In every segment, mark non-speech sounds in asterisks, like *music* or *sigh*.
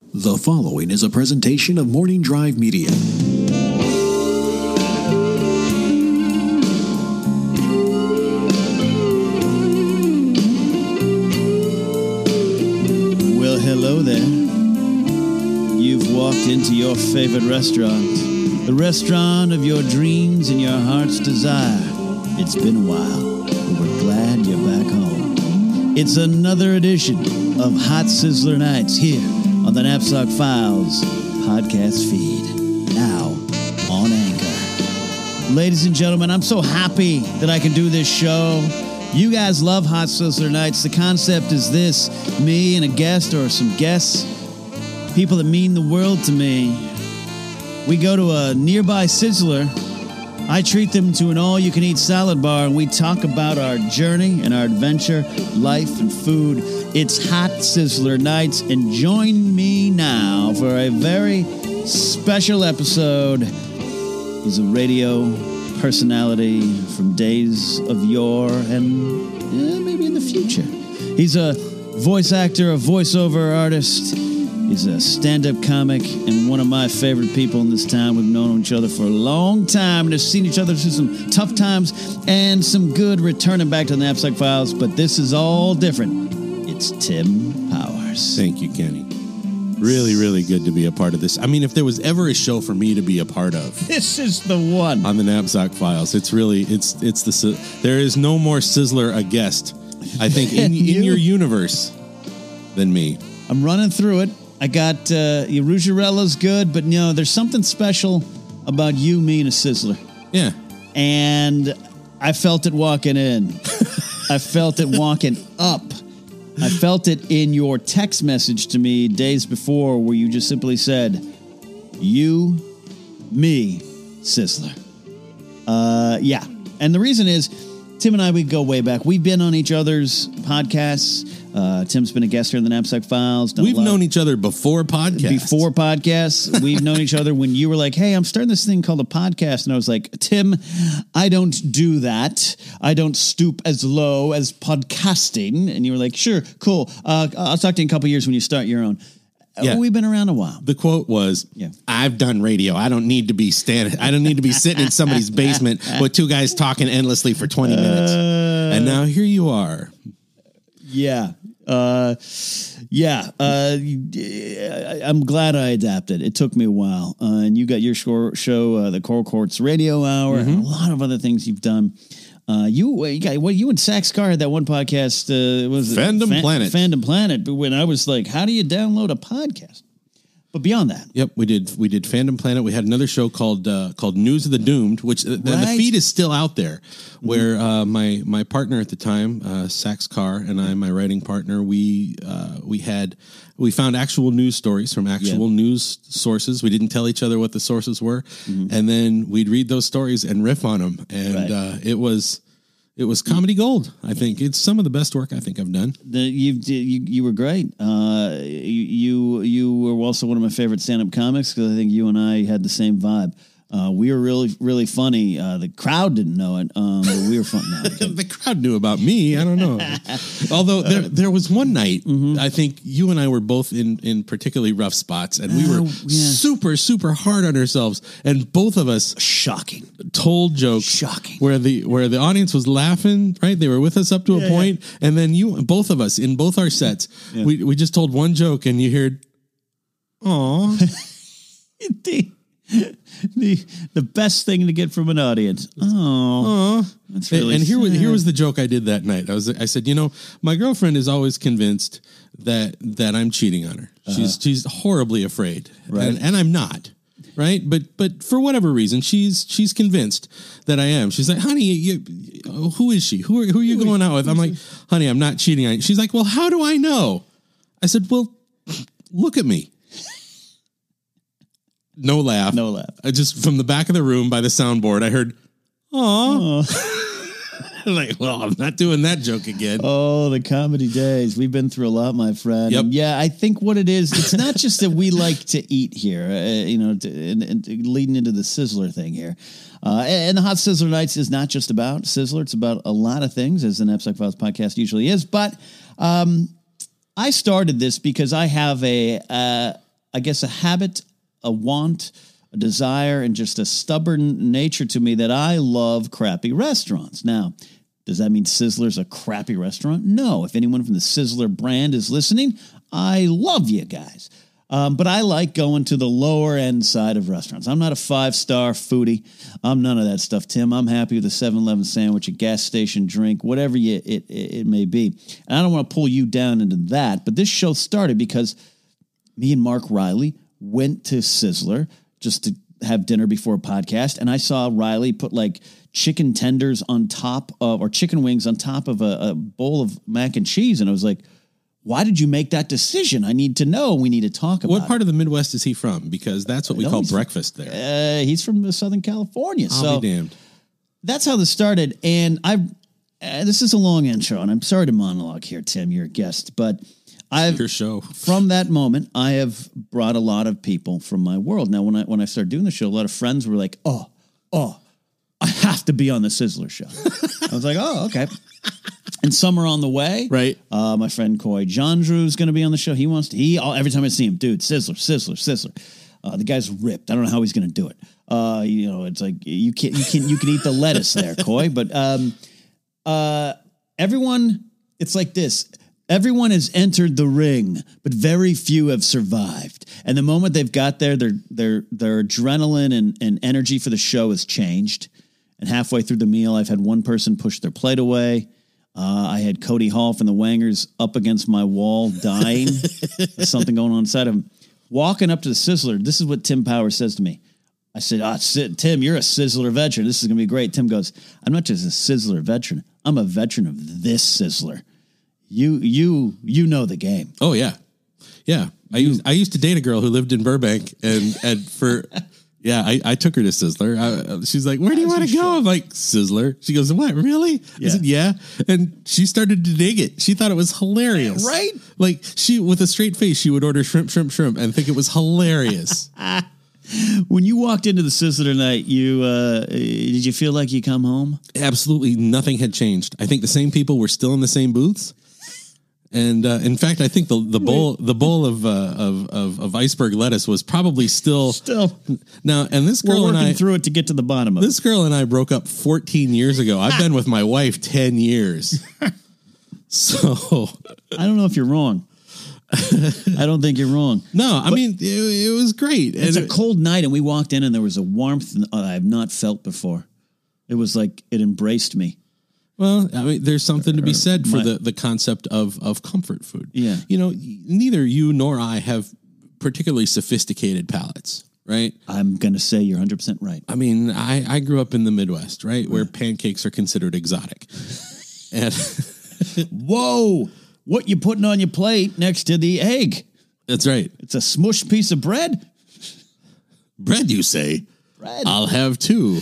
The following is a presentation of Morning Drive Media. Well, hello there. You've walked into your favorite restaurant, the restaurant of your dreams and your heart's desire. It's been a while, but we're glad you're back home. It's another edition of Hot Sizzler Nights here on the Napzok Files podcast feed, now on Anchor. Ladies and gentlemen, I'm so happy that I can do this show. You guys love Hot Sizzler Nights. The concept is this me and a guest or some guests, people that mean the world to me. We go to a nearby Sizzler. I treat them to an all you can eat salad bar and we talk about our journey and our adventure, life, and food. It's Hot Sizzler Nights, and join me now for a very special episode. He's a radio personality from days of yore and eh, maybe in the future. He's a voice actor, a voiceover artist. He's a stand up comic and one of my favorite people in this town. We've known each other for a long time and have seen each other through some tough times and some good returning back to the Napzok Files, but this is all different. It's Tim Powers. Thank you, Kenny. Really, really good to be a part of this. I mean, if there was ever a show for me to be a part of This is the one. on the Napzok Files, it's really it's it's the si- there is no more Sizzler a guest. I think in, *laughs* You? in your universe than me. I'm running through it. I got uh, your Rugerella's good, but no, there's something special about you, me, and a sizzler. Yeah, And I felt it walking in. *laughs* I felt it walking up. I felt it in your text message to me days before, where you just simply said, "You, me, Sizzler." Uh, yeah, and the reason is, Tim and I we go way back. We've been on each other's podcasts. Uh, Tim's been a guest here in the Napzok Files. we've known each other before podcasts. before podcasts. We've known each other when you were like, "Hey, I'm starting this thing called a podcast," and I was like, "Tim, I don't do that. I don't stoop as low as podcasting." And you were like, "Sure, cool. Uh, I'll talk to you in a couple years when you start your own." Uh, Yeah. We've been around a while. the quote was, Yeah. "I've done radio. I don't need to be standing. I don't need to be sitting in somebody's basement *laughs* with two guys talking endlessly for twenty minutes." and now here you are. Yeah. Uh, yeah. Uh, I'm glad I adapted. It took me a while. Uh, and you got your show, show uh, the Coral Courts Radio Hour, and a lot of other things you've done. Uh, you, you got what you and Sax Carr had that one podcast. Uh, was it Fandom Planet. Fandom Planet. But when I was like, how do you download a podcast? But beyond that, Yep, we did. We did Fandom Planet. We had another show called uh, called News of the Doomed, which uh, the, the feed is still out there. Where uh, my my partner at the time, uh, Sax Carr, and I, my writing partner, we uh, we had we found actual news stories from actual news sources. We didn't tell each other what the sources were, and then we'd read those stories and riff on them, and Right. uh, it was. It was comedy gold. I think it's some of the best work I think I've done. the, you, you you were great. Uh, you you were also one of my favorite stand up comics because I think you and I had the same vibe. Uh, we were really really funny. Uh, the crowd didn't know it, um, but we were funny. No, *laughs* the crowd knew about me. I don't know. *laughs* Although there, there was one night, Mm-hmm. I think you and I were both in, in particularly rough spots, and we were Oh, yeah. super, super hard on ourselves. And both of us shocking. told jokes, Shocking. where the where the audience was laughing. Right, they were with us up to a point, and then you, both of us, in both our sets, we we just told one joke, and you heard, "Aw." *laughs* the, *laughs* the the best thing to get from an audience. Oh, that's really and here was here was the joke I did that night. I was I said, you know, my girlfriend is always convinced that that I'm cheating on her. She's she's horribly afraid, Uh-huh. Right. And, and I'm not, right? But but for whatever reason, she's she's convinced that I am. She's like, honey, you, you- who is she? Who are who are you going out with? I'm like, honey, I'm not cheating on you. She's like, well, how do I know? I said, well, look at me. No laugh, No laugh. I just from the back of the room by the soundboard, I heard, "Aw." *laughs* like, well, I'm not doing that joke again. Oh, the comedy days. We've been through a lot, my friend. Yep. And yeah, I think what it is, it's not just that we like to eat here, uh, you know, to, and, and leading into the Sizzler thing here. Uh, and the Hot Sizzler Nights is not just about Sizzler, it's about a lot of things, as an Epsec Files podcast usually is. But um, I started this because I have a, uh, I guess, a habit, a want, a desire, and just a stubborn nature to me that I love crappy restaurants. Now, does that mean Sizzler's a crappy restaurant? No. If anyone from the Sizzler brand is listening, I love you guys. Um, but I like going to the lower end side of restaurants. I'm not a five star foodie. I'm none of that stuff, Tim. I'm happy with a 7 Eleven sandwich, a gas station drink, whatever you, it, it, it may be. And I don't want to pull you down into that. But this show started because me and Mark Riley went to Sizzler just to have dinner before a podcast, and I saw Riley put like chicken tenders on top of or chicken wings on top of a, a bowl of mac and cheese, and I was like, "Why did you make that decision? I need to know. We need to talk about." What part of the Midwest is he from? Because that's what we call breakfast there. Uh, he's from Southern California, I'll so be damned. that's how this started. And I, uh, this is a long intro, and I'm sorry to monologue here, Tim. You're a guest, but I've Your show. from that moment, I have brought a lot of people from my world. Now, when I when I started doing the show, a lot of friends were like, "Oh, oh, I have to be on the Sizzler show." I was like, "Oh, okay." And some are on the way. Right. Uh, my friend Coy Jandreau is going to be on the show. He wants to. He all, every time I see him, dude, Sizzler, Sizzler, Sizzler. Uh, the guy's ripped. I don't know how he's going to do it. Uh, you know, it's like you can you can you can eat the lettuce there, Coy. But um, uh, everyone, it's like this. Everyone has entered the ring, but very few have survived. And the moment they've got there, their their their adrenaline and, and energy for the show has changed. And halfway through the meal, I've had one person push their plate away. Uh, I had Cody Hall from the Wangers up against my wall, dying. *laughs* There's something going on inside of him. Walking up to the Sizzler, this is what Tim Power says to me. I said, ah, Tim, you're a Sizzler veteran. This is going to be great. Tim goes, I'm not just a Sizzler veteran. I'm a veteran of this Sizzler. You, you, you know the game. Oh yeah, yeah. I used I used to date a girl who lived in Burbank, and and for *laughs* yeah, I, I took her to Sizzler. I, she's like, "Where do you want to go?" I'm like, "Sizzler." She goes, "What? Really?" I said, "Yeah." And she started to dig it. She thought it was hilarious, Right? Like she, with a straight face, she would order shrimp, shrimp, shrimp, and think it was hilarious. *laughs* When you walked into the Sizzler tonight, you uh, did you feel like you come home? Absolutely nothing had changed. I think the same people were still in the same booths. And uh, in fact, I think the the bowl the bowl of, uh, of of of iceberg lettuce was probably still Still, now. And this we're girl and working I through it to get to the bottom of it. this girl and I broke up 14 years ago. I've been with my wife 10 years. *laughs* So I don't know if you're wrong. I don't think you're wrong. no, I mean it, it was great. It's And a cold night, and we walked in, and there was a warmth I have not felt before. It was like it embraced me. Well, I mean, there's something to be said for the the concept of of comfort food. Yeah. you know, neither you nor I have particularly sophisticated palates, right? I'm going to say you're 100 percent right. I mean, I, I grew up in the Midwest, right, where pancakes are considered exotic, *laughs* and Whoa! What you putting on your plate next to the egg? that's right. It's a smushed piece of bread. Bread, you say? Bread. I'll have two.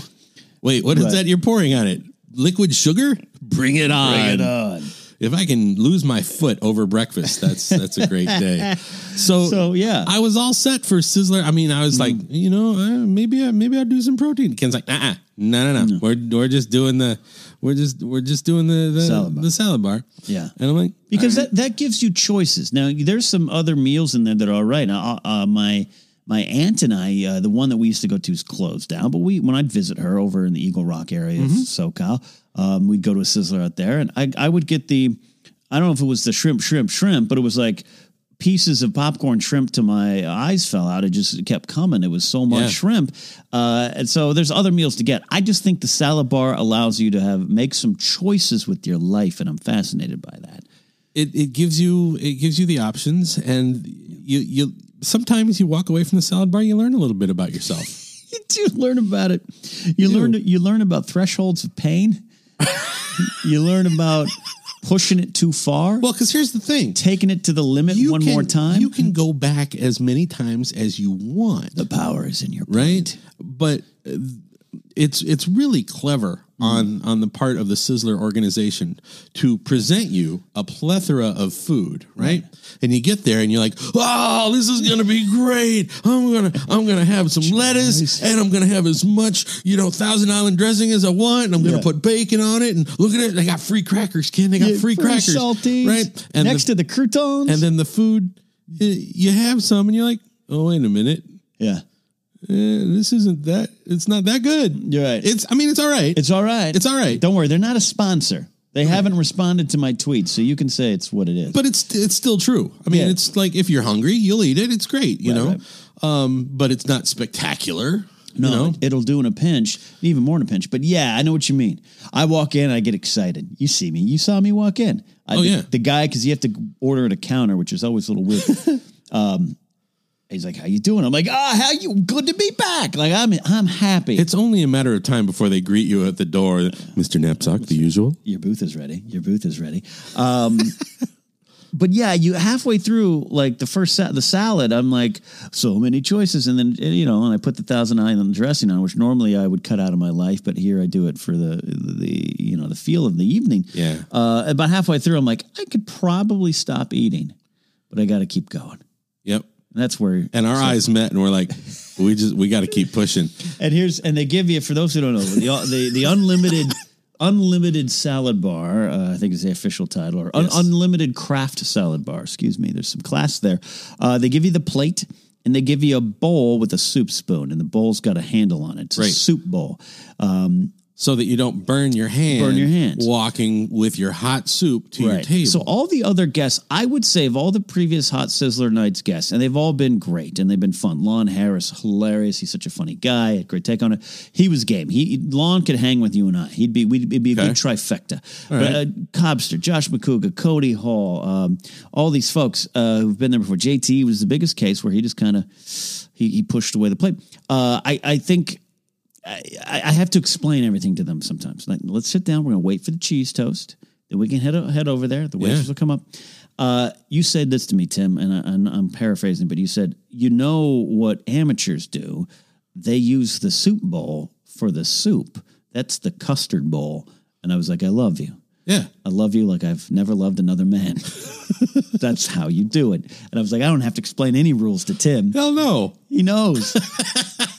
Wait, what is Right. that you're pouring on it? Liquid sugar? Bring it on. Bring it on. If I can lose my foot over breakfast, that's *laughs* that's a great day. So, So, yeah. I was all set for Sizzler. I mean, I was like, you know, uh, maybe I, maybe I'll do some protein. Ken's like, uh no, no, no, We're we're just doing the we're just we're just doing the the Salad bar. the salad bar. Yeah. and I'm like, because that, that gives you choices. Now, there's some other meals in there that are all right. Now, uh, uh, my my aunt and I, uh, the one that we used to go to is closed down, but we when I'd visit her over in the Eagle Rock area of SoCal, um, we'd go to a Sizzler out there, and I I would get the I don't know if it was the shrimp, shrimp, shrimp, but it was like pieces of popcorn shrimp to my eyes fell out. It just kept coming. It was so much Yeah. shrimp, uh, and so there's other meals to get. I just think the salad bar allows you to have make some choices with your life, and I'm fascinated by that. it, it gives you it gives you the options and you you sometimes you walk away from the salad bar you learn a little bit about yourself *laughs* you do learn about it. You learn you learn about thresholds of pain. *laughs* you learn about pushing it too far, Well, because here's the thing: taking it to the limit one can, more time. You can go back as many times as you want. the power is in your right? But uh, it's it's really clever on mm. on the part of the Sizzler organization to present you a plethora of food, right? And you get there and you're like, "Oh, this is going to be great. I'm going to I'm going to have some lettuce and I'm going to have as much, you know, Thousand Island dressing as I want and I'm going to Yeah. put bacon on it and look at it, they got free crackers, Ken. They got Yeah, free crackers, salty, right? And next the, to the croutons. and then the food y- you have some and you're like, "Oh, wait a minute. yeah, this isn't that it's not that good You're right. it's i mean it's all right it's all right. It's all right. Don't worry, they're not a sponsor. They haven't responded to my tweets, so you can say it's what it is. but it's it's still true i mean Yeah. it's like if you're hungry you'll eat it it's great you Right, know um but it's not spectacular No, you know it- it'll do in a pinch, even more in a pinch. But yeah, I know what you mean. I walk in, I get excited. You see me, you saw me walk in. I, Oh, the, yeah. the guy because you have to order at a counter, which is always a little weird. *laughs* um, he's like, "How you doing?" I'm like, "Ah, how you? Good to be back." Like I'm, I'm happy. it's only a matter of time before they greet you at the door mr Napzok the usual Your booth is ready. Your booth is ready. Um, *laughs* but yeah, you halfway through like the first sa- the salad, I'm like so many choices, and then you know, and I put the Thousand Island dressing on, which normally I would cut out of my life, but here I do it for the the you know the feel of the evening. Yeah. Uh, about halfway through, I'm like, I could probably stop eating, but I got to keep going. yep And that's where and our eyes met and we're like we just we got to keep pushing And here's and they give you for those who don't know the the, the unlimited unlimited salad bar. Uh, I think is the official title or un, Yes. unlimited craft salad bar. Excuse me. There's some class there. Uh, they give you the plate and they give you a bowl with a soup spoon, and the bowl's got a handle on it. It's a soup bowl. Um, so that you don't burn your hand Burn your hands. walking with your hot soup to your table So all the other guests, I would say of all the previous Hot Sizzler Nights guests, and they've all been great and they've been fun. Lon Harris, hilarious. He's such a funny guy. Had great take on it. He was game. He Lon could hang with you and I. He'd be we'd it'd be a Okay. good trifecta. But, right. uh, Cobster, Josh Macuga, Cody Hall, um, all these folks uh, who've been there before. JT was the biggest case where he just kind of he, he pushed away the plate. Uh, I I think I, I have to explain everything to them sometimes. Like, let's sit down. We're going to wait for the cheese toast. Then we can head head over there. The waitress Yeah. will come up. Uh, you said this to me, Tim, and, I, and I'm paraphrasing, but you said you know what amateurs do. They use the soup bowl for the soup. That's the custard bowl. And I was like, I love you. yeah I love you like I've never loved another man. *laughs* That's how you do it. And I was like, I don't have to explain any rules to Tim. hell no He knows. *laughs*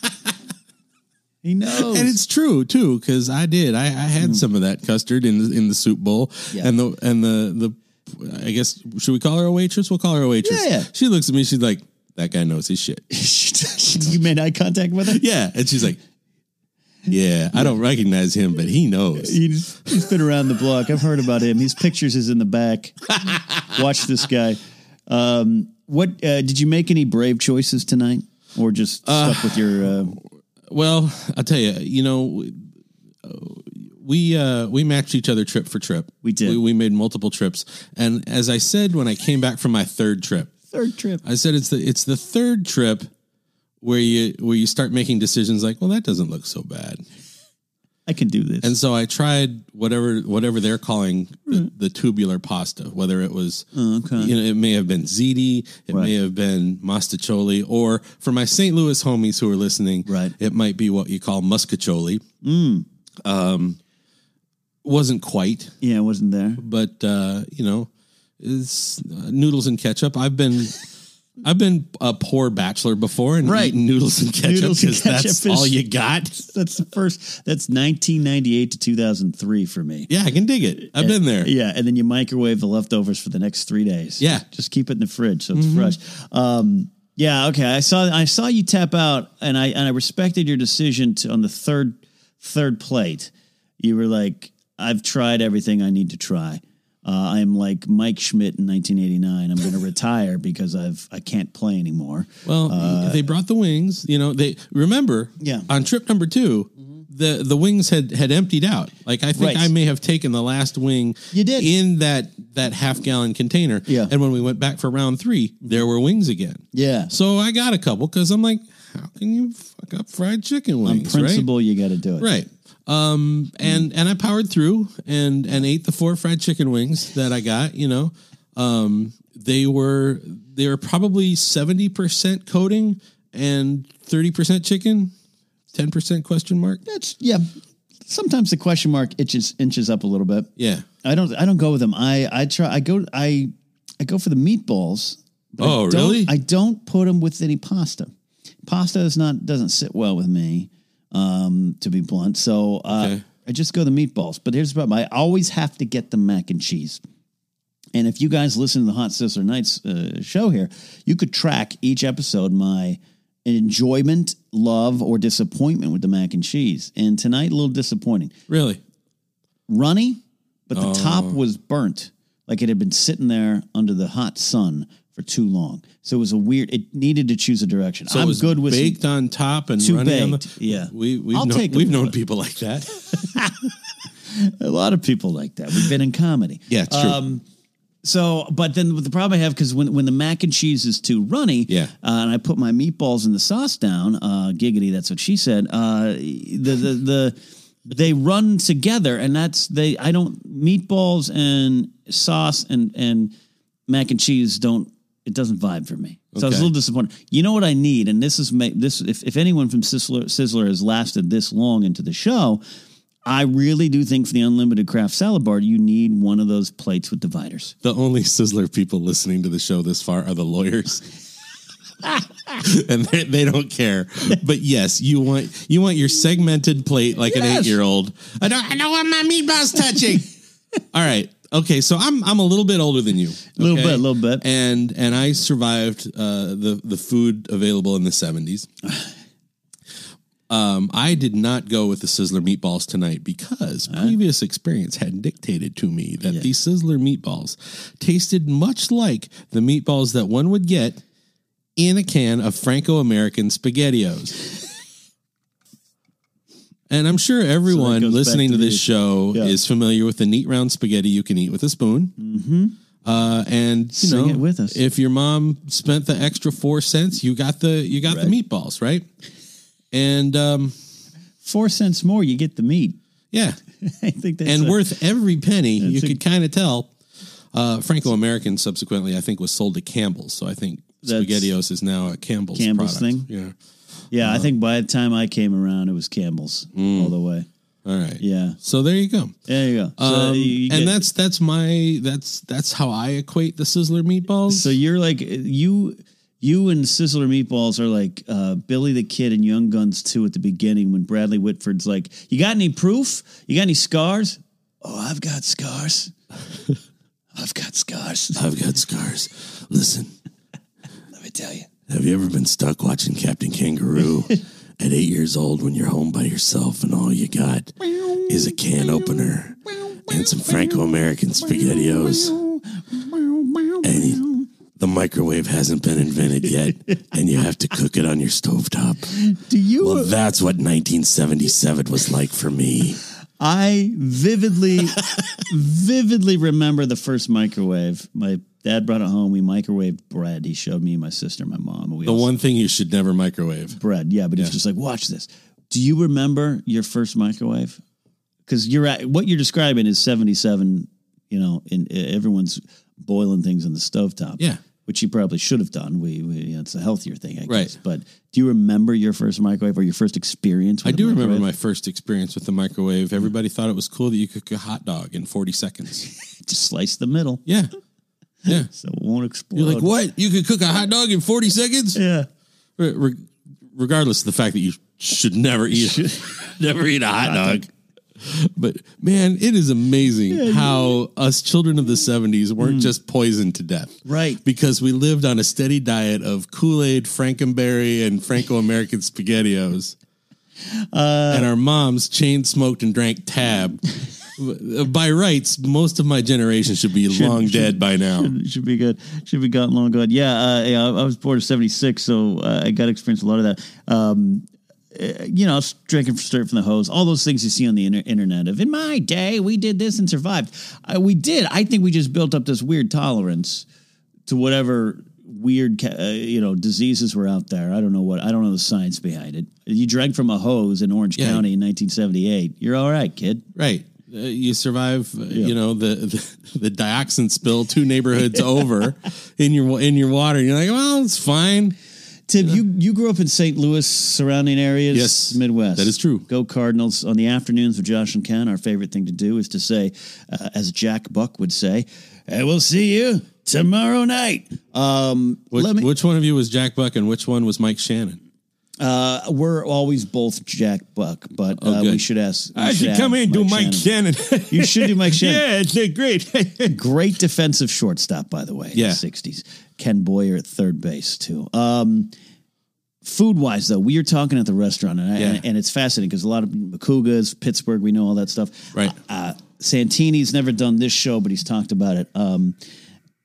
he knows. And it's true too, because I did. I, I had some of that custard in the in the soup bowl. Yeah. and the and the the. I guess should we call her a waitress? We'll call her a waitress. Yeah, yeah. She looks at me. She's like, "That guy knows his shit." *laughs* you made eye contact with her? Yeah, and she's like, "Yeah, I don't recognize him, but he knows." He's, he's been around the block. I've heard about him. His pictures is in the back. *laughs* Watch this guy. Um, what uh, did you make any brave choices tonight, or just stuck with your? Uh, Well, I'll tell you. You know, we uh, we matched each other trip for trip. We did. We, we made multiple trips, and as I said when I came back from my third trip, third trip? I said it's the it's the third trip where you where you start making decisions like, well, that doesn't look so bad. I can do this. And so I tried whatever whatever they're calling the, the tubular pasta, whether it was Oh, okay. you know it may have been ziti, it Right. may have been mastacholi, or for my St. Louis homies who are listening, Right. it might be what you call muscacholi. Um, wasn't quite, yeah, I wasn't there. but uh, you know, it's uh, noodles and ketchup. I've been. *laughs* I've been a poor bachelor before and Right. eaten noodles and ketchup because that's is- all you *laughs* got. That's the first. That's 1998 to 2003 for me. Yeah, I can dig it. I've been there. Yeah, and then you microwave the leftovers for the next three days. Yeah. Mm-hmm. just keep it in the fridge so it's fresh. Um, yeah, okay. I saw I saw you tap out, and I and I respected your decision to on the third third plate. You were like, I've tried everything I need to try. Uh, I'm like Mike Schmidt in 1989. I'm going to retire *laughs* because I've I can't play anymore. Well, uh, they brought the wings. You know, they remember. Yeah. On trip number 2 mm-hmm. the the wings had had emptied out. Like I think Right. I may have taken the last wing. You did. in that that half gallon container. Yeah. and when we went back for round three, mm-hmm. there were wings again. Yeah. So I got a couple because I'm like, how can you fuck up fried chicken On wings? right? principle, you got to do it. Right. Um, and and I powered through and and ate the four fried chicken wings that I got. You know, um, they were they were probably seventy percent coating and thirty percent chicken, ten percent question mark. That's yeah. Sometimes the question mark itches inches up a little bit. Yeah. I don't. I don't go with them. I I try. I go. I I go for the meatballs. but I Oh, don't- really? I don't put them with any pasta. Pasta is not doesn't sit well with me. Um, to be blunt, so uh, Okay. I just go the meatballs. But here's the problem: I always have to get the mac and cheese. And if you guys listen to the Hot Sizzler Nights uh, show here, you could track each episode my enjoyment, love, or disappointment with the mac and cheese. And tonight, a little disappointing Really. runny, but the top Oh. was burnt, like it had been sitting there under the hot sun for too long. So it was a weird. It needed to choose a direction. So I'm good with some- baked on top and Too running on the, baked, yeah. We we've I'll known, we've known people like that. *laughs* a lot of people like that. We've been in comedy. Yeah, true. Um, so, but then the problem I have because when when the mac and cheese is too runny, Yeah. uh, and I put my meatballs in the sauce down, uh, giggity, that's what she said. Uh, the the the they run together, and that's they. I don't meatballs and sauce and and mac and cheese don't. It doesn't vibe for me. So I was a little disappointed. You know what I need, and this is ma- this. If, if anyone from Sizzler, Sizzler has lasted this long into the show, I really do think for the unlimited craft salad bar, you need one of those plates with dividers. the only Sizzler people listening to the show this far are the lawyers. *laughs* and they, they don't care. But yes, you want you want your segmented plate like an eight year old. I don't I don't want my meatballs touching. *laughs* All right. Okay, so I'm I'm a little bit older than you. A little okay? bit, a little bit. And and I survived uh, the the food available in the 70s. Um, I did not go with the Sizzler meatballs tonight because previous experience had dictated to me that Yeah. the Sizzler meatballs tasted much like the meatballs that one would get in a can of Franco American SpaghettiOs. And I'm sure everyone back listening to to this show Yeah. is familiar with the neat round spaghetti you can eat with a spoon. Mm-hmm. Uh, and you Sing know, it with us. if your mom spent the extra four cents, you got the you got the meatballs, right? And um, Four cents more, you get the meat. yeah, *laughs* I think that's and a- worth every penny. You could kind of tell. Uh, Franco American subsequently, I think, was sold to Campbell's. So I think SpaghettiOs is now a Campbell's Campbell's product. thing? Yeah. Yeah, Uh-huh. I think by the time I came around, it was Campbell's Mm. all the way. All right. Yeah, So there you go. there you go. So, Um, you- you and that's that's my that's that's how I equate the Sizzler meatballs. so you're like you. You and Sizzler Meatballs are like uh, Billy the Kid and Young Guns 2 at the beginning when Bradley Whitford's like, You got any proof? You got any scars? Oh, I've got scars. *laughs* I've got scars. I've got scars. Listen, *laughs* Let me tell you. Have you ever been stuck watching Captain Kangaroo *laughs* at eight years old when you're home by yourself and all you got is a can opener and some Franco American SpaghettiOs? And the microwave hasn't been invented yet, and you have to cook it on your stovetop. Do you? Well, that's what 1977 was like for me. I vividly, *laughs* vividly remember the first microwave. My dad brought it home. We microwaved bread. He showed me, my sister, my mom. and We The all- one thing you should never microwave. bread. Yeah, but he's just like, watch this. Do you remember your first microwave? Because you're at what you're describing is 77. You know, and everyone's boiling things in the stovetop. Yeah. Which you probably should have done. We, we you know, it's a healthier thing, I guess. Right. But do you remember your first microwave or your first experience? I With do a remember microwave? my first experience with the microwave. Everybody thought it was cool that you could cook a hot dog in 40 seconds. *laughs* Just slice the middle, Yeah. Yeah. *laughs* so it won't explode. You're like, what? You could cook a hot dog in 40 seconds? Yeah. Re- re- regardless of the fact that you should never eat *laughs* never eat a hot dog. But man, it is amazing how us children of the 70s weren't mm. just poisoned to death. Right. Because we lived on a steady diet of Kool-Aid, Frankenberry, and Franco-American SpaghettiOs. Uh, and our moms chain smoked and drank tab. *laughs* by rights, most of my generation should be long should- dead by now. It should be good. Should be gotten long gone. Yeah, uh, yeah. I was born in '76, so uh, I got to experience a lot of that. Um, uh, you know, drinking straight from the hose, all those things you see on the inter- internet of in my day, we did this and survived. Uh, we did. I think we just built up this weird tolerance to whatever weird, uh, you know, diseases were out there. I don't know what, I don't know the science behind it. You drank from a hose in Orange Yeah. County in 1978. You're all right, kid. Right. Uh, you survive, uh, you know, the, the the dioxin spill two neighborhoods *laughs* over in your in your water. You're like, well, it's fine. Tim, you, you grew up in St. Louis, surrounding areas, Yes, Midwest. that is true. Go Cardinals. On the afternoons with Josh and Ken, our favorite thing to do is to say, uh, as Jack Buck would say, "I will see you tomorrow night." Um, Which, let me. which one of you was Jack Buck and which one was Mike Shannon? Uh, we're always both Jack Buck, but uh, Oh, good. we should ask. we should add Shannon. Shannon. You should do Mike *laughs* Shannon. yeah, it's great. *laughs* Great defensive shortstop, by the way. Yeah. the '60s. Ken Boyer at third base too. Um, food wise, though, we are talking at the restaurant, and, I, Yeah. and it's fascinating because a lot of Macugas, Pittsburgh, we know all that stuff. Right. Uh, Santini's never done this show, but he's talked about it. Um,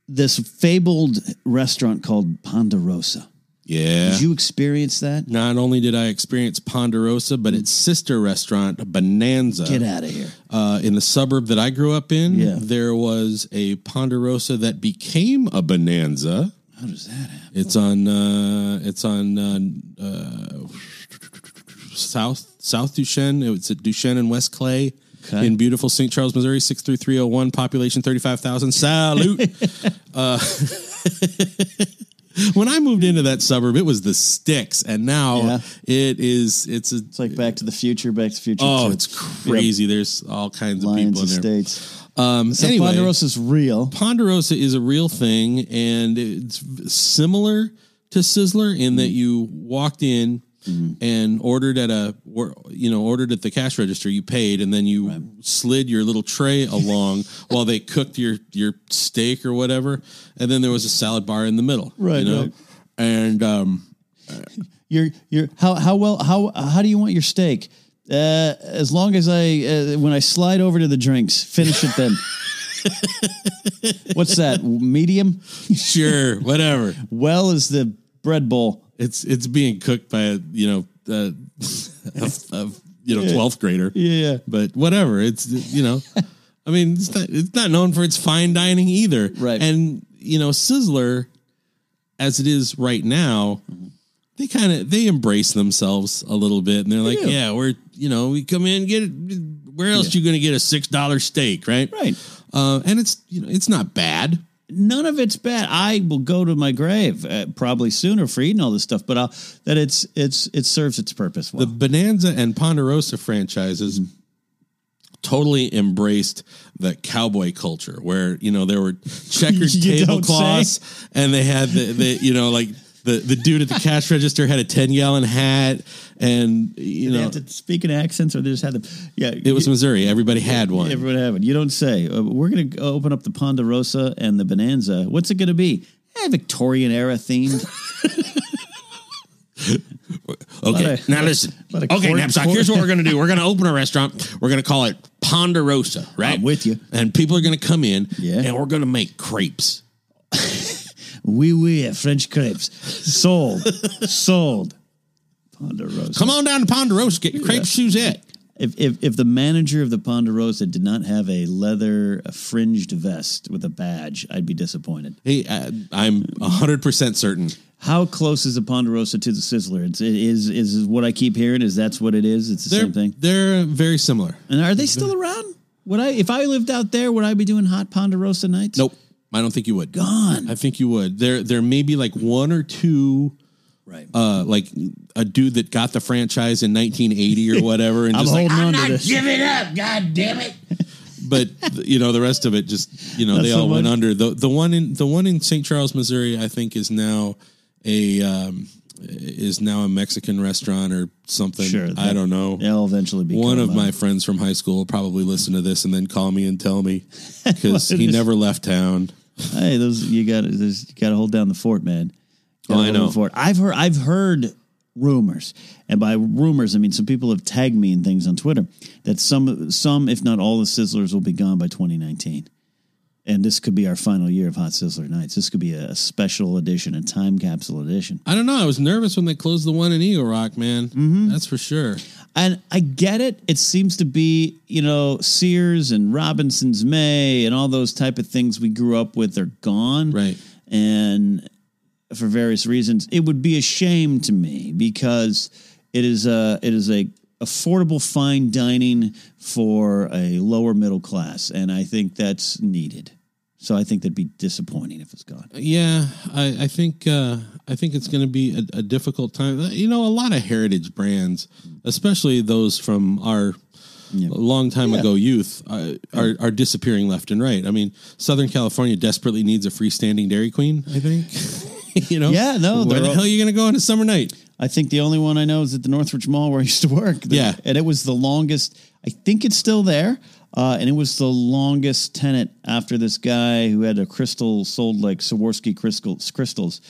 this fabled restaurant called Ponderosa. Yeah. Did you experience that? Not only did I experience Ponderosa, but its sister restaurant, Bonanza. Get out of here. uh, in the suburb that I grew up in, Yeah. there was a Ponderosa that became a Bonanza. How does that happen? It's on. Uh, it's on uh, uh, South South Duchesne. It's at Duchesne and West Clay Okay. in beautiful St. Charles, Missouri. Six three three zero one. Population thirty five thousand. Salute. *laughs* uh, *laughs* *laughs* when I moved into that suburb, it was the sticks, and now Yeah. it is. It's a. It's like Back to the Future, Back to the Future. Oh, 2. it's crazy. There's all kinds of Lions people in there. Estates. Um, So anyway, Ponderosa's real. Ponderosa is a real thing, and it's similar to Sizzler in that you walked in and ordered at a, you know, ordered at the cash register. You paid, and then you slid your little tray *laughs* along while they cooked your your steak or whatever, and then there was a salad bar in the middle, Right, You know, right. and um, *laughs* You're you're how how well how how do you want your steak? Uh, as long as I uh, when I slide over to the drinks, finish it then. *laughs* What's that? Medium? sure, whatever. Well is the bread bowl. It's it's being cooked by a you know a, *laughs* a, a you know twelfth grader. Yeah. but whatever. It's you know, I mean, it's not it's not known for its fine dining either. Right. And you know, Sizzler, as it is right now, they kind of they embrace themselves a little bit, and they're like, do. yeah, we're you know, we come in get it. Where else you going to get a six dollar steak, right? Right. Uh, and it's you know, it's not bad. None of it's bad. I will go to my grave uh, probably sooner for eating all this stuff, but I'll, that it's it's it serves its purpose well. The Bonanza and Ponderosa franchises totally embraced the cowboy culture where, you know, there were *laughs* checkered tablecloths and they had the, the you know, like the, the dude at the cash register had a 10 gallon hat and, you they know, have to speak in accents, or they just had them. Yeah, it was Missouri. Everybody had one. Everyone have it. You don't say. Uh, we're going to open up the Ponderosa and the Bonanza. What's it going to be? Eh, Victorian era themed. *laughs* *laughs* Okay, of- now listen. Okay, Napzok, here's what we're going to do. We're going to open a restaurant. We're going to call it Ponderosa, right? I'm with you. And people are going to come in Yeah. and we're going to make crepes. *laughs* Oui, oui, French crepes. Sold. Sold. Ponderosa. Come on down to Ponderosa, get your crepe Suzette. If, if, if the manager of the Ponderosa did not have a leather fringed vest with a badge, I'd be disappointed. Hey, uh, I'm 100% certain. How close is the Ponderosa to the Sizzler? It's, it is is what I keep hearing. Is that's what it is? It's the They're, same thing. they're very similar. And are they still around? Would I, if I lived out there, would I be doing hot Ponderosa nights? Nope, I don't think you would. Gone. I think you would. There, there may be like one or two, Right. uh, like a dude that got the franchise in 1980 or whatever, and *laughs* I'm just like, holding on to this. giving up, god damn it. *laughs* But you know the rest of it just you know Not they so all went much. under. The the one in the one in St. Charles, Missouri, I think is now a um, is now a Mexican restaurant or something. Sure. I don't know. They'll eventually be One of my friends from high school will probably listen to this and then call me and tell me *laughs* because he never left town. Hey, those you got. You got to hold down the fort, man. Oh, I hold know. the fort. I've heard. I've heard rumors, and by rumors, I mean some people have tagged me in things on Twitter that some, some, if not all, the Sizzlers will be gone by 2019. And this could be our final year of Hot Sizzler Nights. This could be a special edition, a time capsule edition. I don't know. I was nervous when they closed the one in Eagle Rock, man. Mm-hmm. That's for sure. And I get it. It seems to be, you know, Sears and Robinson's May and all those type of things we grew up with are gone. Right. And for various reasons, it would be a shame to me because it is a it is a affordable fine dining for a lower middle class, and I think that's needed. So I think that'd be disappointing if it's gone. Yeah, I, I think uh, I think it's going to be a, a difficult time. You know, a lot of heritage brands, especially those from our long time ago youth, uh, are are disappearing left and right. I mean, Southern California desperately needs a freestanding Dairy Queen. I think. *laughs* you know. Yeah, no, Where the all- hell are you going to go on a summer night? I think the only one I know is at the Northridge Mall where I used to work. The- Yeah. and it was the longest. I think it's still there, uh, and it was the longest tenant after this guy who had a crystal sold like Swarovski crystals. Crystals.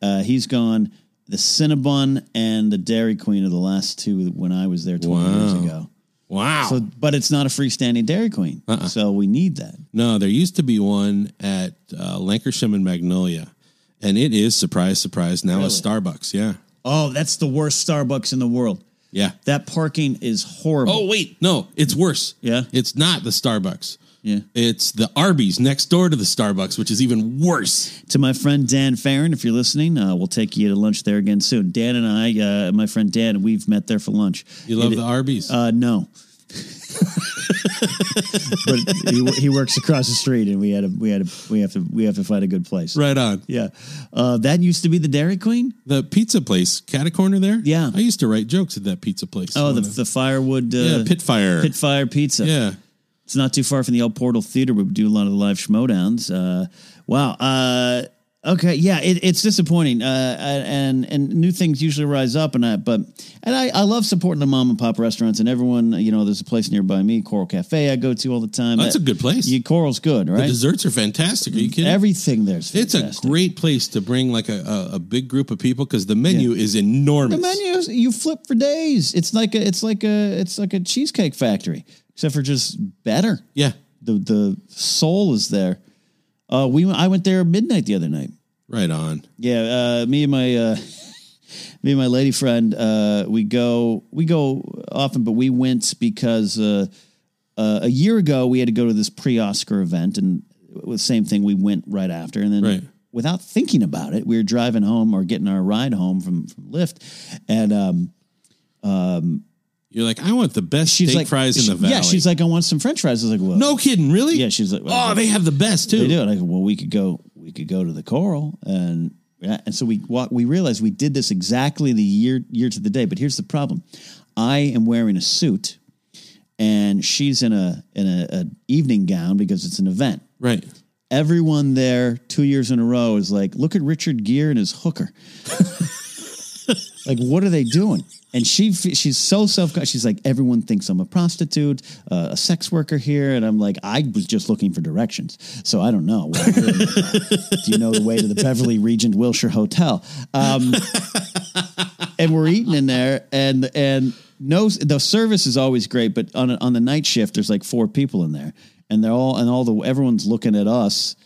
Uh, he's gone. The Cinnabon and the Dairy Queen are the last two when I was there twenty years ago. Wow. So, but it's not a freestanding Dairy Queen, Uh-uh. so we need that. No, there used to be one at uh, Lankershim and Magnolia, and it is surprise, surprise now a Starbucks. Yeah, Oh, that's the worst Starbucks in the world. Yeah. That parking is horrible. Oh wait, no, it's worse. Yeah? it's not the Starbucks. Yeah. It's the Arby's next door to the Starbucks, which is even worse. to my friend Dan Farron, if you're listening, uh, we'll take you to lunch there again soon. Dan and I, uh, my friend Dan, we've met there for lunch. You love It- the Arby's? Uh, no. *laughs* but he, he works across the street, and we had a we had a we have to we have to find a good place. right on. Yeah, uh, that used to be the Dairy Queen. The pizza place, Cat Corner there. Yeah. I used to write jokes at that pizza place. Oh, the the firewood. Uh, yeah, Pitfire. Pitfire Pizza. Yeah, It's not too far from the El Portal Theater. where We do a lot of the live Schmoedowns. Uh, wow. Uh, okay. Yeah, it, it's disappointing. Uh, and and new things usually rise up, and I but and I, I love supporting the mom and pop restaurants and everyone. You know, there's a place nearby me, Coral Cafe. I go to all the time. That's That- a good place. You, Coral's good, the right? desserts are fantastic. Are you kidding? Everything there's. it's a great place to bring like a, a, a big group of people because the menu is enormous. The menus you flip for days. It's like a it's like a it's like a cheesecake factory, except for just better. Yeah, The the soul is there. Uh, we I went there midnight the other night. right on. Yeah, uh, me and my uh, *laughs* me and my lady friend, uh, we go we go often, but we went because uh, uh, a year ago we had to go to this pre-Oscar event, and the same thing. We went right after, and then Right. without thinking about it, we were driving home or getting our ride home from from Lyft, and um, You're like, I want the best she's steak like fries in she- the valley. Yeah, she's like, I want some French fries. I was like, well, no kidding, really? Yeah, she's like, oh, they have the best too. They do. And I go, well, we could go, we could go to the Coral, and yeah, and so we walk. We realized we did this exactly the year year to the day. But here's the problem: I am wearing a suit, and she's in a in a, a evening gown because it's an event. Right. Everyone there, two years in a row, is like, look at Richard Gere and his hooker. *laughs* like, what are they doing? And she she's so self conscious. she's like everyone thinks I'm a prostitute, uh, a sex worker here, and I'm like I was just looking for directions, so I don't know. *laughs* Do you know the way to the Beverly Regent Wilshire Hotel? Um, and we're eating in there, and and no, the service is always great, but on a, on the night shift, there's like four people in there, and they're all and all the everyone's looking at us,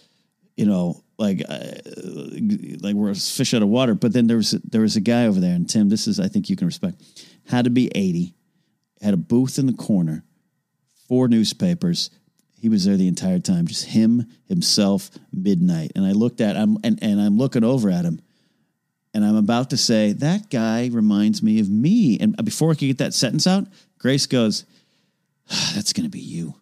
you know, like uh, like we're a fish out of water. But then there was there was a guy over there, and Tim, this is I think you can respect, had to be eighty, had a booth in the corner, four newspapers. He was there the entire time, just him, himself, midnight. And I looked at him, and, and I'm looking over at him, and I'm about to say, that guy reminds me of me. And before I could get that sentence out, Grace goes, "Ah, that's going to be you.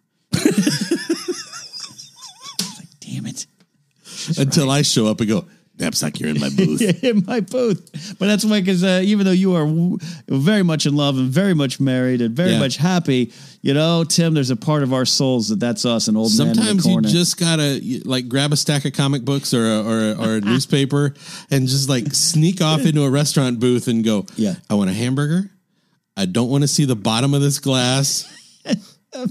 Until I show up and go, Napzok, you're in my *laughs* booth. in my booth. But that's why, because uh, even though you are w- very much in love and very much married and very Yeah. much happy, you know, Tim, there's a part of our souls that that's us, an old man in the Sometimes you just gotta like grab a stack of comic books or a, or a, or a *laughs* newspaper and just like sneak off into a restaurant booth and go. Yeah. I want a hamburger. I don't want to see the bottom of this glass, *laughs* and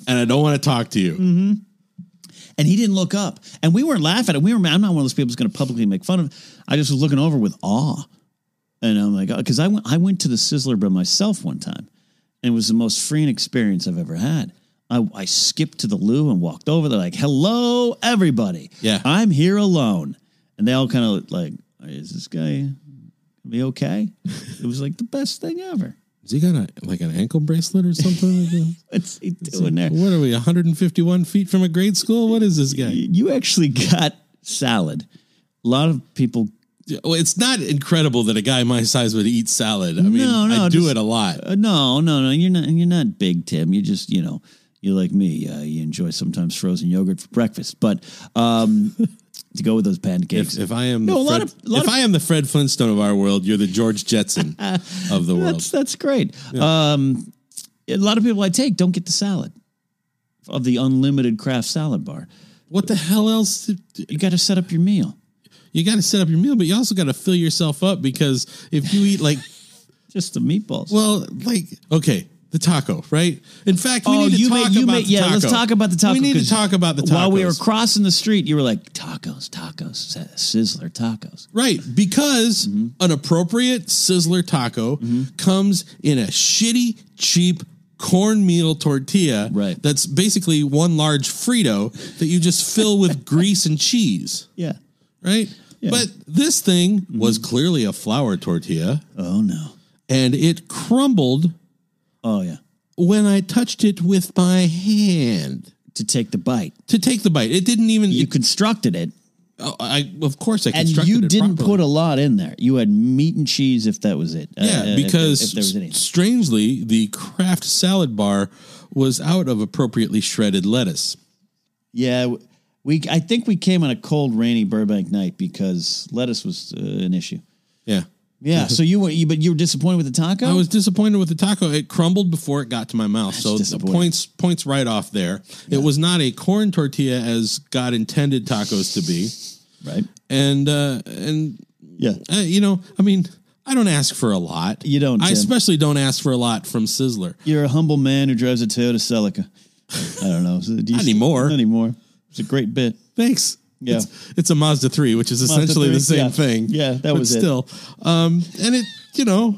I don't want to talk to you. Mm-hmm. And he didn't look up. And we weren't laughing at it. We were. I'm not one of those people who's going to publicly make fun of. Him. I just was looking over with awe, and I'm like, uh, because I went, I went to the Sizzler by myself one time, and it was the most freeing experience I've ever had. I, I skipped to the loo and walked over. They're like, "Hello, everybody. Yeah. I'm here alone." And they all kind of like, "Is this guy gonna be okay?" it was like the best thing ever. Has he got a like an ankle bracelet or something? *laughs* like that? What's he doing there? what are we? 151 feet from a grade school? What is this guy? You actually got salad. A lot of people. Well, it's not incredible that a guy my size would eat salad. I mean, No, no, I do just- it a lot. Uh, no, no, no. You're not. You're not big, Tim. You just, you know, you're like me. Uh, you enjoy sometimes frozen yogurt for breakfast, but um, *laughs* to go with those pancakes. If, if I am No, the a lot Fred, of- a lot if of- I am the Fred Flintstone of our world, you're the George Jetson *laughs* of the world. That's that's great. Um, a lot of people I take don't get the salad of the unlimited craft salad bar. What the hell else? You got to set up your meal. You got to set up your meal, but you also got to fill yourself up because if you eat like, *laughs* Just the meatballs. well, like okay, the taco, right? In fact, we oh, need to talk you about the yeah. taco. Let's talk about the taco. We need to talk about the tacos While we were crossing the street, you were like tacos, tacos, Sizzler tacos. Right, because Mm-hmm. an appropriate Sizzler taco comes in a shitty, cheap cornmeal tortilla. Right. That's basically one large Frito that you just fill with *laughs* grease and cheese. Yeah. Right. Yeah. But this thing was clearly a flour tortilla Oh no. and it crumbled Oh yeah. when I touched it with my hand To take the bite, to take the bite. It didn't even. you it- constructed it, oh, I of course I and you didn't properly. put a lot in there. You had meat and cheese, if that was it. Uh, Yeah, uh, because if, there was strangely, the Kraft salad bar was out of appropriately shredded lettuce. Yeah, we. I think we came on a cold, rainy Burbank night because lettuce was uh, an issue. Yeah. Yeah. *laughs* so you were, you, but you were disappointed with the taco. I was disappointed with the taco. It crumbled before it got to my mouth. so the points points right off there. It was not a corn tortilla as God intended tacos to be. right. And uh and Yeah. uh, you know, I mean, I don't ask for a lot. You don't, I especially don't ask for a lot from Sizzler. You're a humble man who drives a Toyota Celica. I don't know. *laughs* Do you- Not anymore. Not anymore. It's a great bit. Thanks. Yeah. It's, it's a Mazda 3, which is essentially 3, the same yeah. thing. Yeah, that was it. still. Um, and it, you know,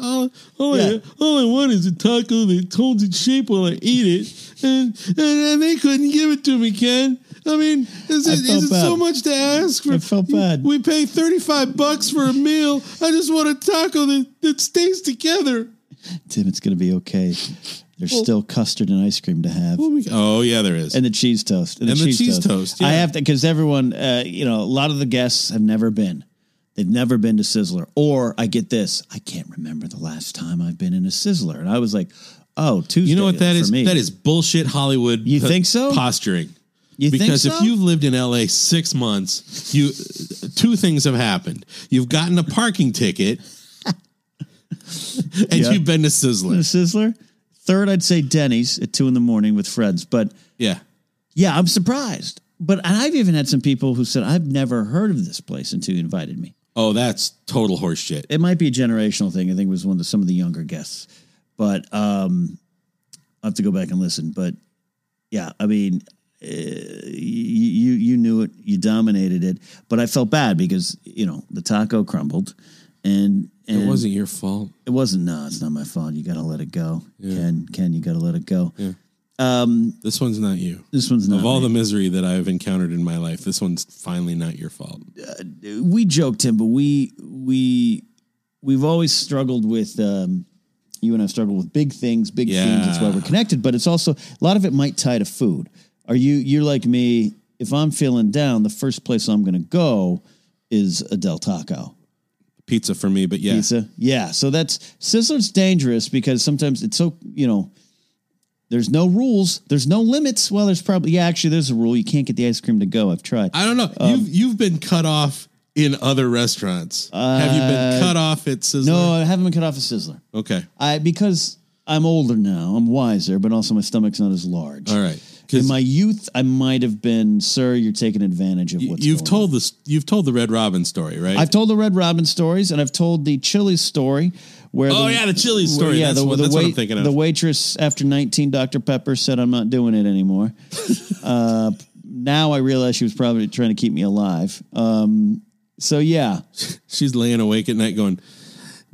all, all, Yeah. I, all I want is a taco that holds its shape while I eat it. And, and, and they couldn't give it to me, Ken. I mean, is it, is it so much to ask for? I felt bad. We pay 35 bucks for a meal. I just want a taco that, that stays together. Tim, it's going to be okay. There's still custard and ice cream to have. Oh, yeah, there is. And the cheese toast. And the cheese toast, I yeah. have to, because everyone, uh, you know, a lot of the guests have never been. They've never been to Sizzler. Or I get this, I can't remember the last time I've been in a Sizzler. And I was like, oh, Tuesday. you know what that for is? Me. That is bullshit Hollywood. You think so? Posturing. You think because if you've lived in LA six months, you two things have happened. You've gotten a parking ticket, *laughs* and Yeah. you've been to a Sizzler. Sizzler. Third, I'd say Denny's at two in the morning with friends. But Yeah, yeah, I'm surprised. But I've even had some people who said, I've never heard of this place until you invited me. Oh, that's total horseshit. It might be a generational thing. I think it was one of the, some of the younger guests. But um, I'll have to go back and listen. But yeah, I mean, uh, you you knew it, you dominated it. But I felt bad because you know the taco crumbled, and, and It wasn't your fault. It wasn't. No, it's not my fault. You got to let it go, Ken. Ken, you got to let it go. Um, This one's not you. this one's not. Of all me. the misery that I've encountered in my life, this one's finally not your fault. we joked him, but we we we've always struggled with. Um, you and I've struggled with big things, big themes. That's why we're connected. But it's also a lot of it might tie to food. Are you? You're like me. If I'm feeling down, the first place I'm going to go is a Del Taco Pizza for me, but yeah, pizza. Yeah. So that's Sizzler's dangerous because sometimes it's so you know. There's no rules. There's no limits. Well, there's probably yeah. Actually, there's a rule. You can't get the ice cream to go. I've tried. I don't know. Um, you've you've been cut off in other restaurants. Have you been cut uh, off at Sizzler? no, I haven't been cut off a Sizzler. Okay. I because I'm older now, I'm wiser, but also my stomach's not as large. All right. In my youth, I might have been, sir, you're taking advantage of what's you've told this. You've told the Red Robin story, right? I've told the Red Robin stories, and I've told the Chili's story. Where Oh, yeah, the Chili's where- story. That's what- that's what I'm thinking of. The waitress after 19 Dr Pepper said, "I'm not doing it anymore." *laughs* uh, now I realize she was probably trying to keep me alive. Um, so yeah, She's laying awake at night going,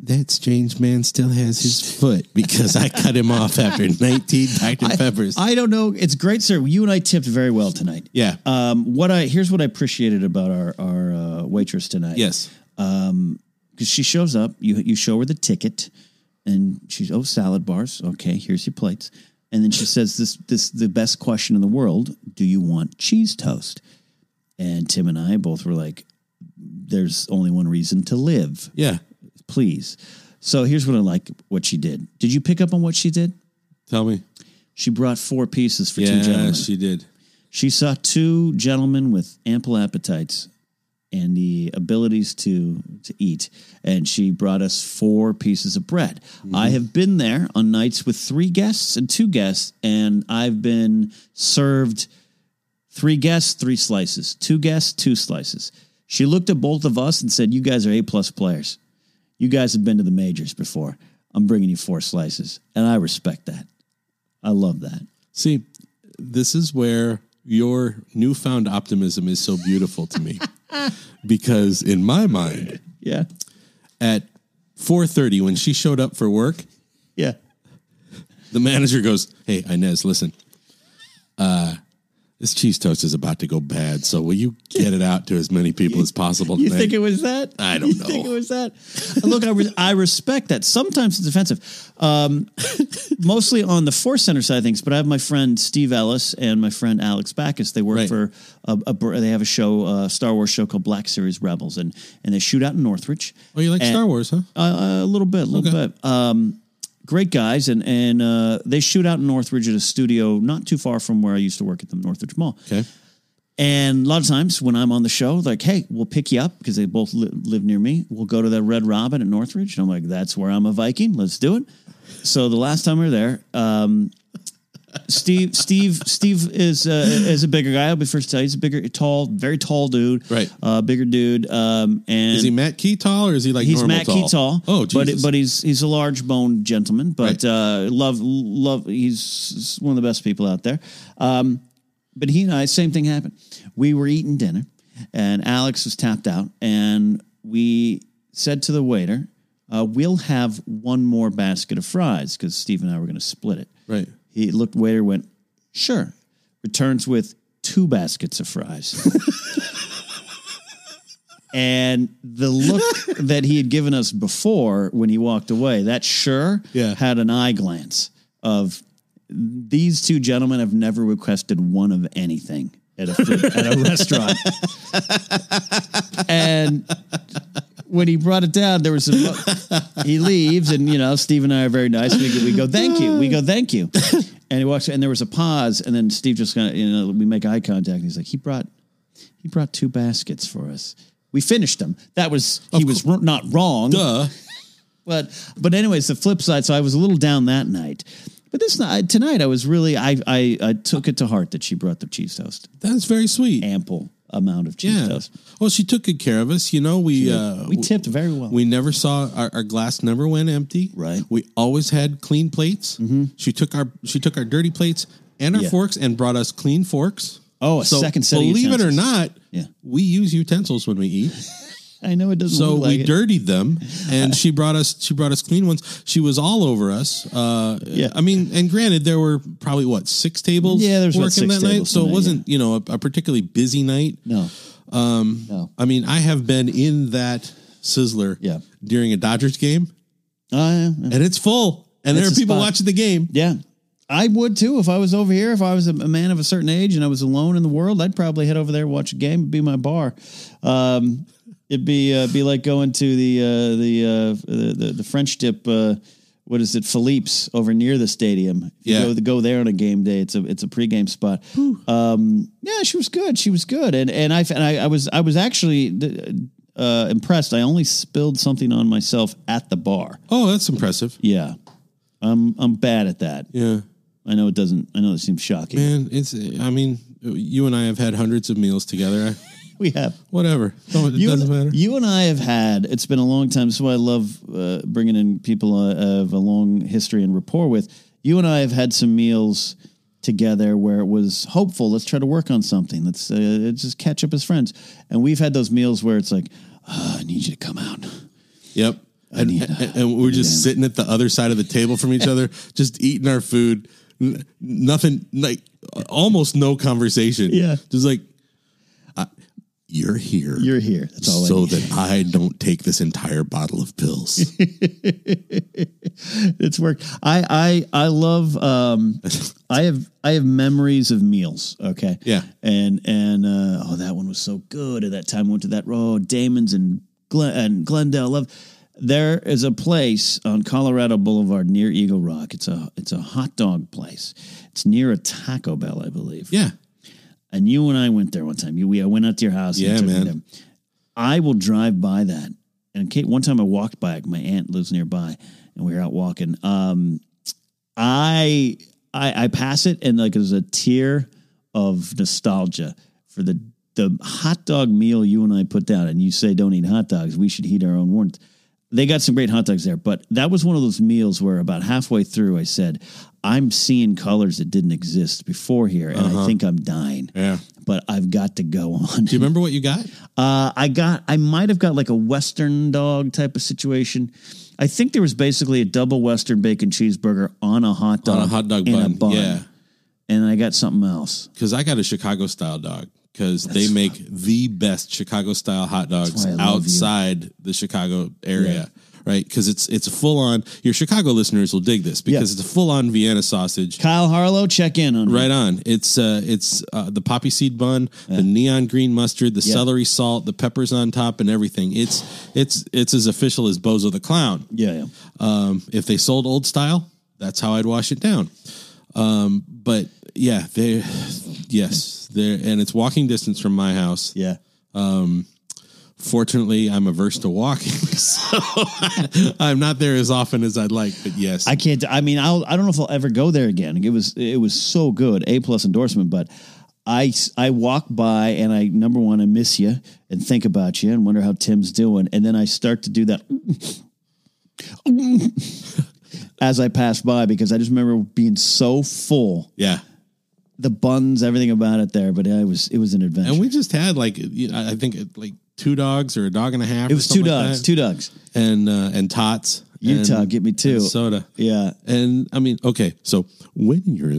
that strange man still has his foot because I cut him off after *laughs* 19 Dr. Peppers. I don't know. It's great, sir. You and I tipped very well tonight. Yeah. Um, what I here's what I appreciated about our our uh, waitress tonight. yes. because she shows up. You you show her the ticket, and she's oh salad bars. Okay, here's your plates. And then she says this this the best question in the world. Do you want cheese toast? And Tim and I both were like, "There's only one reason to live. Yeah. Please." So here's what I like. What she did. Did you pick up on what she did? Tell me. She brought four pieces for two Yeah, gentlemen. she did. She saw two gentlemen with ample appetites and the abilities to to eat, and she brought us four pieces of bread. I mm-hmm. have been there on nights with three guests and two guests, and I've been served three guests, three slices, two guests, two slices. She looked at both of us and said, "You guys are A plus players. You guys have been to the majors before. I'm bringing you four slices, and I respect that. I love that." See, this is where your newfound optimism is so beautiful to me. *laughs* because in my mind, Yeah, at 4:30 when she showed up for work, yeah. the manager goes, "Hey, Inez, listen. Uh this cheese toast is about to go bad, so will you get it out to as many people as possible You think it was that? I don't you know. think it was that? Look, I, re- I respect that. Sometimes it's offensive. Um, *laughs* mostly on the Force Center side of things, but I have my friend Steve Ellis and my friend Alex Backus. They work Right. for a, a they have a show, a Star Wars show called Black Series Rebels, and and they shoot out in Northridge. oh, you like And- Star Wars, huh? Uh, a little bit, a little Okay. bit. Um, great guys, and and uh, they shoot out in Northridge at a studio not too far from where I used to work at the Northridge Mall. Okay. And a lot of times when I'm on the show, like, hey, we'll pick you up because they both li- live near me. We'll go to the Red Robin at Northridge. And I'm like, that's where I'm a Viking. Let's do it. So the last time we were there, um, Steve, Steve, Steve is uh, is a bigger guy. I'll be first to tell you, he's a bigger, tall, very tall dude. Right. Uh, bigger dude. Um, and Is he Matt Key tall or is he like he's Matt tall? Key tall. Oh, but Jesus. but he's he's a large boned gentleman. But Right. uh, love love. He's one of the best people out there. Um, but he and I, same thing happened. We were eating dinner, and Alex was tapped out, and we said to the waiter, uh, "We'll have one more basket of fries because Steve and I were going to split it." Right. He looked. Waiter went, "Sure." Returns with two baskets of fries. *laughs* And the look that he had given us before when he walked away, that sure Yeah. had an eye glance of these two gentlemen have never requested one of anything at a food, at a restaurant. *laughs* and when he brought it down, there was a *laughs* he leaves, and you know, Steve and I are very nice. We go, we go thank you. We go thank you. *laughs* And he walks, and there was a pause, and then Steve just kind of, you know, we make eye contact. And he's like, he brought he brought two baskets for us. We finished them. That was he was r- not wrong. Duh. *laughs* But but anyways, the flip side. So I was a little down that night. But this night tonight, I was really I I, I took it to heart that she brought the cheese toast, That's very sweet. ample amount of cheese yeah. Well, she took good care of us. You know, we uh, we tipped very well. We never saw our, our glass never went empty. Right. We always had clean plates. She took our she took our dirty plates and our Yeah. forks and brought us clean forks. Oh, a second set of Believe it or not, Yeah. we use utensils when we eat. *laughs* I know it doesn't. So look like we it. dirtied them, and she brought us she brought us clean ones. She was all over us. Uh, Yeah. I mean, and granted, there were probably what six tables. Yeah, there was about working six that night, so it wasn't you know a, a particularly busy night. No. Um. No. I mean, I have been in that sizzler Yeah. during a Dodgers game, Oh, yeah, yeah. and it's full, and there are people spot. watching the game. Yeah. I would too if I was over here. If I was a, man of a certain age and I was alone in the world, I'd probably head over there watch a game. Be my bar. Um, it'd be uh, be like going to the uh, the, uh, the the the French dip. Uh, what is it, Philippe's over near the stadium? If you Yeah. go, go there on a game day. It's a it's a pregame spot. Um, yeah, she was good. She was good, and and I and I, I was I was actually uh, impressed. I only spilled something on myself at the bar. Oh, that's impressive. Yeah, I'm I'm bad at that. Yeah, I know it doesn't. I know it seems shocking. man, it's. I mean, you and I have had hundreds of meals together. I, *laughs* We have whatever, Don't, it you doesn't and, matter. you and I have had. It's been a long time. So I love uh, bringing in people uh, of a long history and rapport with. You and I have had some meals together where it was hopeful. Let's try to work on something. Let's uh, just catch up as friends. And we've had those meals where it's like, "Ah, I need you to come out. Yep. and, need- and, and we're just sitting at the other side of the table from each other, *laughs* just eating our food. N- nothing like almost no conversation. Yeah. just like I, you're here. You're here. That's all I so need. that I don't take this entire bottle of pills. *laughs* it's worked. I I I love. Um, *laughs* I have I have memories of meals. Okay. Yeah. And and uh, oh, that one was so good. At that time, we went to that oh Damon's and Glen and Glendale. Love. There is a place on Colorado Boulevard near Eagle Rock. It's a it's a hot dog place. It's near a Taco Bell, I believe. yeah, And you and I went there one time. You we I went out to your house. Yeah, man. I will drive by that. And Kate, one time I walked by. My aunt lives nearby, and we were out walking. Um, I I I pass it, and like there's a tear of nostalgia for the the hot dog meal you and I put down. And you say don't eat hot dogs. We should heat our own ones. They got some great hot dogs there, but that was one of those meals where about halfway through I said, "I'm seeing colors that didn't exist before here, and I think I'm dying." yeah. but I've got to go on. Do you remember what you got? Uh, I got, I might have got like a Western dog type of situation. I think there was basically a double Western bacon cheeseburger on a hot dog, On a hot dog bun. a bun, Yeah. and I got something else. Because I got a Chicago style dog. Because they make the best Chicago style hot dogs love you. outside the Chicago area, right? Because it's it's a full on. Your Chicago listeners will dig this because Yeah. it's a full on Vienna sausage. Kyle Harlow, check in on. Right on. It's uh, it's uh, the poppy seed bun, the neon green mustard, the Yeah. celery salt, the peppers on top, and everything. It's it's it's as official as Bozo the Clown. Yeah, yeah. Um, if they sold old style, that's how I'd wash it down. Um, but yeah, they yes, there and it's walking distance from my house. yeah. Um, Fortunately, I'm averse to walking, *laughs* so *laughs* I'm not there as often as I'd like. But yes, I can't. I mean, I'll, I don't know if I'll ever go there again. It was it was so good, a plus endorsement. But I I walk by and I number one I miss you and think about you and wonder how Tim's doing, and then I start to do that *laughs* as I pass by because I just remember being so full, yeah. The buns, everything about it there. But it was it was an adventure. And we just had like I think like two dogs or a dog and a half. it was two dogs, two dogs. and uh, and tots. Utah, and- get me two. soda. Yeah, And I mean, okay, so when you're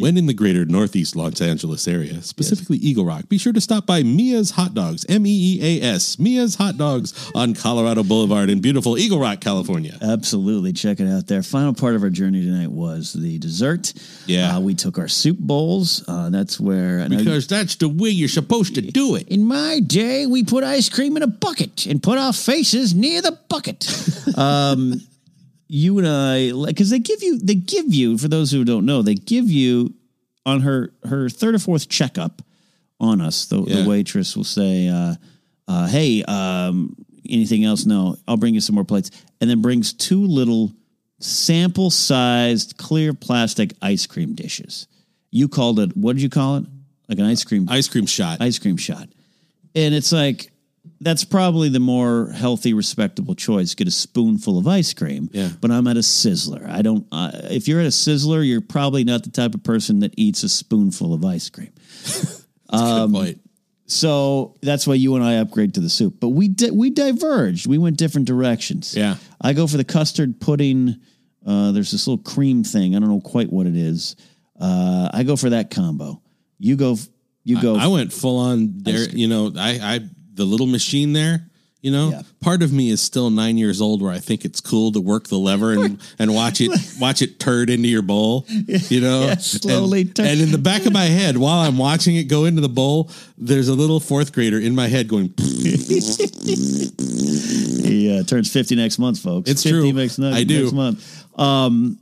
when in the greater Northeast Los Angeles area, specifically Eagle Rock, be sure to stop by Mia's Hot Dogs, M E E A S, Mia's Hot Dogs on Colorado Boulevard in beautiful Eagle Rock, California. Absolutely. Check it out there. Final part of our journey tonight was the dessert. Yeah. Uh, we took our soup bowls. Uh, that's where. and I- Because that's the way you're supposed to do it. in my day, we put ice cream in a bucket and put our faces near the bucket. *laughs* um, you and I, because they give you, they give you, for those who don't know, they give you on her her third or fourth checkup on us. The, Yeah. the waitress will say, uh, uh, "Hey, um, anything else? No, I'll bring you some more plates," and then brings two little sample sized clear plastic ice cream dishes. You called it. What did you call it? Like an ice cream Ice cream shot. ice cream shot. And it's like, that's probably the more healthy, respectable choice. Get a spoonful of ice cream. Yeah. But I'm at a Sizzler. I don't, uh, if you're at a Sizzler, you're probably not the type of person that eats a spoonful of ice cream. *laughs* Good point. So that's why you and I upgrade to the soup. But we di- we diverged. We went different directions. Yeah. I go for the custard pudding. Uh, there's this little cream thing. I don't know quite what it is. Uh, I go for that combo. You go. You go. I went full on there. You know, I, I the little machine there. You know, Yeah. part of me is still nine years old, where I think it's cool to work the lever and, *laughs* and watch it watch it turd into your bowl. You know, Yeah, slowly And, turn- and in the back of my *laughs* head, while I'm watching it go into the bowl, there's a little fourth grader in my head going. *laughs* He uh, turns 50 next month, folks. It's 50 true. Next, next, I do. Next month. Um,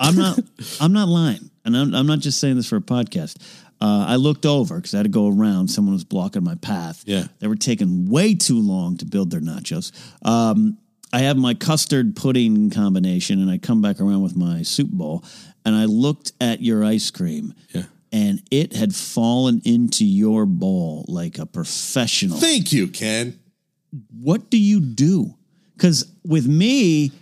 I'm not. I'm not lying, and I'm, I'm not just saying this for a podcast. Uh, I looked over because I had to go around. Someone was blocking my path. Yeah. they were taking way too long to build their nachos. Um, I have my custard pudding combination, and I come back around with my soup bowl, and I looked at your ice cream. Yeah. And it had fallen into your bowl like a professional Thank you, Ken. what do you do? Because with me,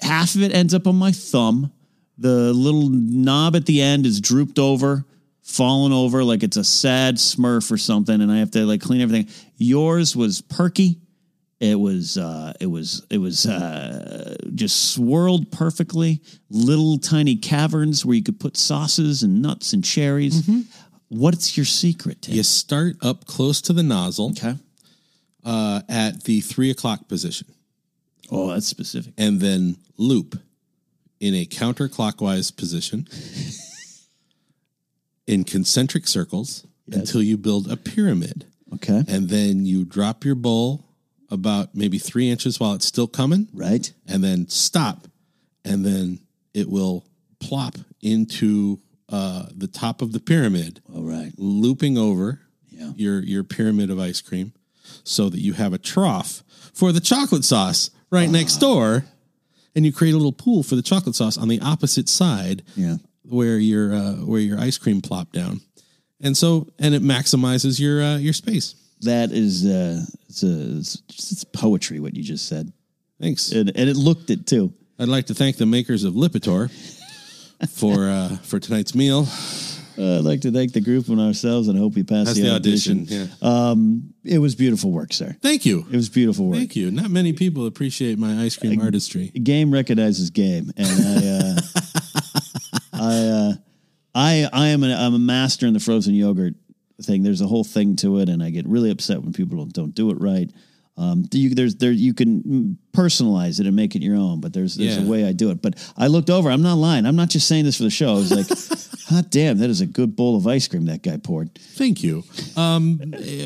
half of it ends up on my thumb. The little knob at the end is drooped over, fallen over like it's a sad smurf or something, and I have to like clean everything. Yours was perky It was uh, it was it was uh, just swirled perfectly. Little tiny caverns where you could put sauces and nuts and cherries. Mm-hmm. What's your secret? Tim? You start up close to the nozzle Okay. uh, at the three o'clock position, Oh, that's specific. and then loop in a counterclockwise position *laughs* in concentric circles until you build a pyramid. Okay. And then you drop your bowl about maybe three inches while it's still coming, Right. and then stop, and then it will plop into uh, the top of the pyramid, All right. looping over Yeah. your your pyramid of ice cream, so that you have a trough for the chocolate sauce right next door, and you create a little pool for the chocolate sauce on the opposite side Yeah. Where your uh, where your ice cream plopped down, and so and it maximizes your uh, your space. That is uh, it's, a, it's just it's poetry. What you just said, Thanks. and, and it looked it too. I'd like to thank the makers of Lipitor for uh, for tonight's meal. Uh, I'd like to thank the group and ourselves, and I hope we pass the, the audition. audition. Yeah. Um, it was beautiful work, sir. Thank you. It was beautiful work. Thank you. Not many people appreciate my ice cream artistry. Game recognizes game, and I, uh, I, uh, I, I am a, I'm a master in the frozen yogurt thing. There's a whole thing to it, and I get really upset when people don't, don't do it right. Um, you, there's there you can personalize it and make it your own, but there's there's Yeah. a way I do it. But I looked over. I'm not lying. I'm not just saying this for the show. I was like, *laughs* hot damn, that is a good bowl of ice cream that guy poured. Thank you. Um,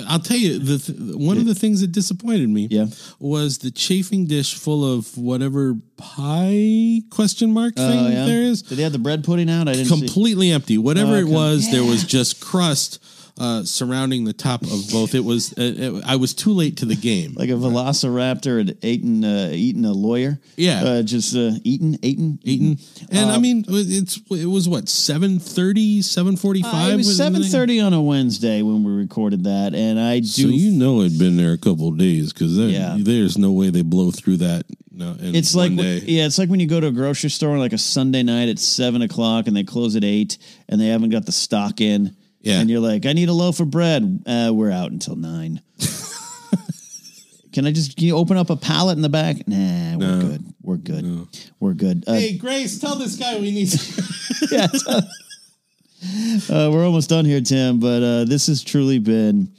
I'll tell you the th- one of the things that disappointed me Yeah. was the chafing dish full of whatever pie question mark thing Oh, yeah? there is Did they have the bread pudding out? I didn't see. completely empty. Whatever Oh, it okay. was, there was just crust uh, surrounding the top of both. It was uh, it, I was too late to the game. like a velociraptor had eaten uh, eaten a lawyer. Yeah. uh, just uh, eaten, eaten, Eaten. And I Um, mean, it's it was what 7.30, 7.45? Uh, it was seven thirty on a Wednesday when we recorded that, and I do. So you know it'd been there a couple of days because Yeah. there's no way they blow through that. No, it's like one day. yeah, it's like when you go to a grocery store like a Sunday night at seven o'clock, and they close at eight, and they haven't got the stock in. Yeah. and you're like, I need a loaf of bread. Uh, we're out until nine. *laughs* Can I just can you open up a pallet in the back? Nah, we're No. good. We're good. We're good. Uh, Hey Grace, tell this guy we need. *laughs* yeah. *laughs* uh, we're almost done here, Tim. But uh, this has truly been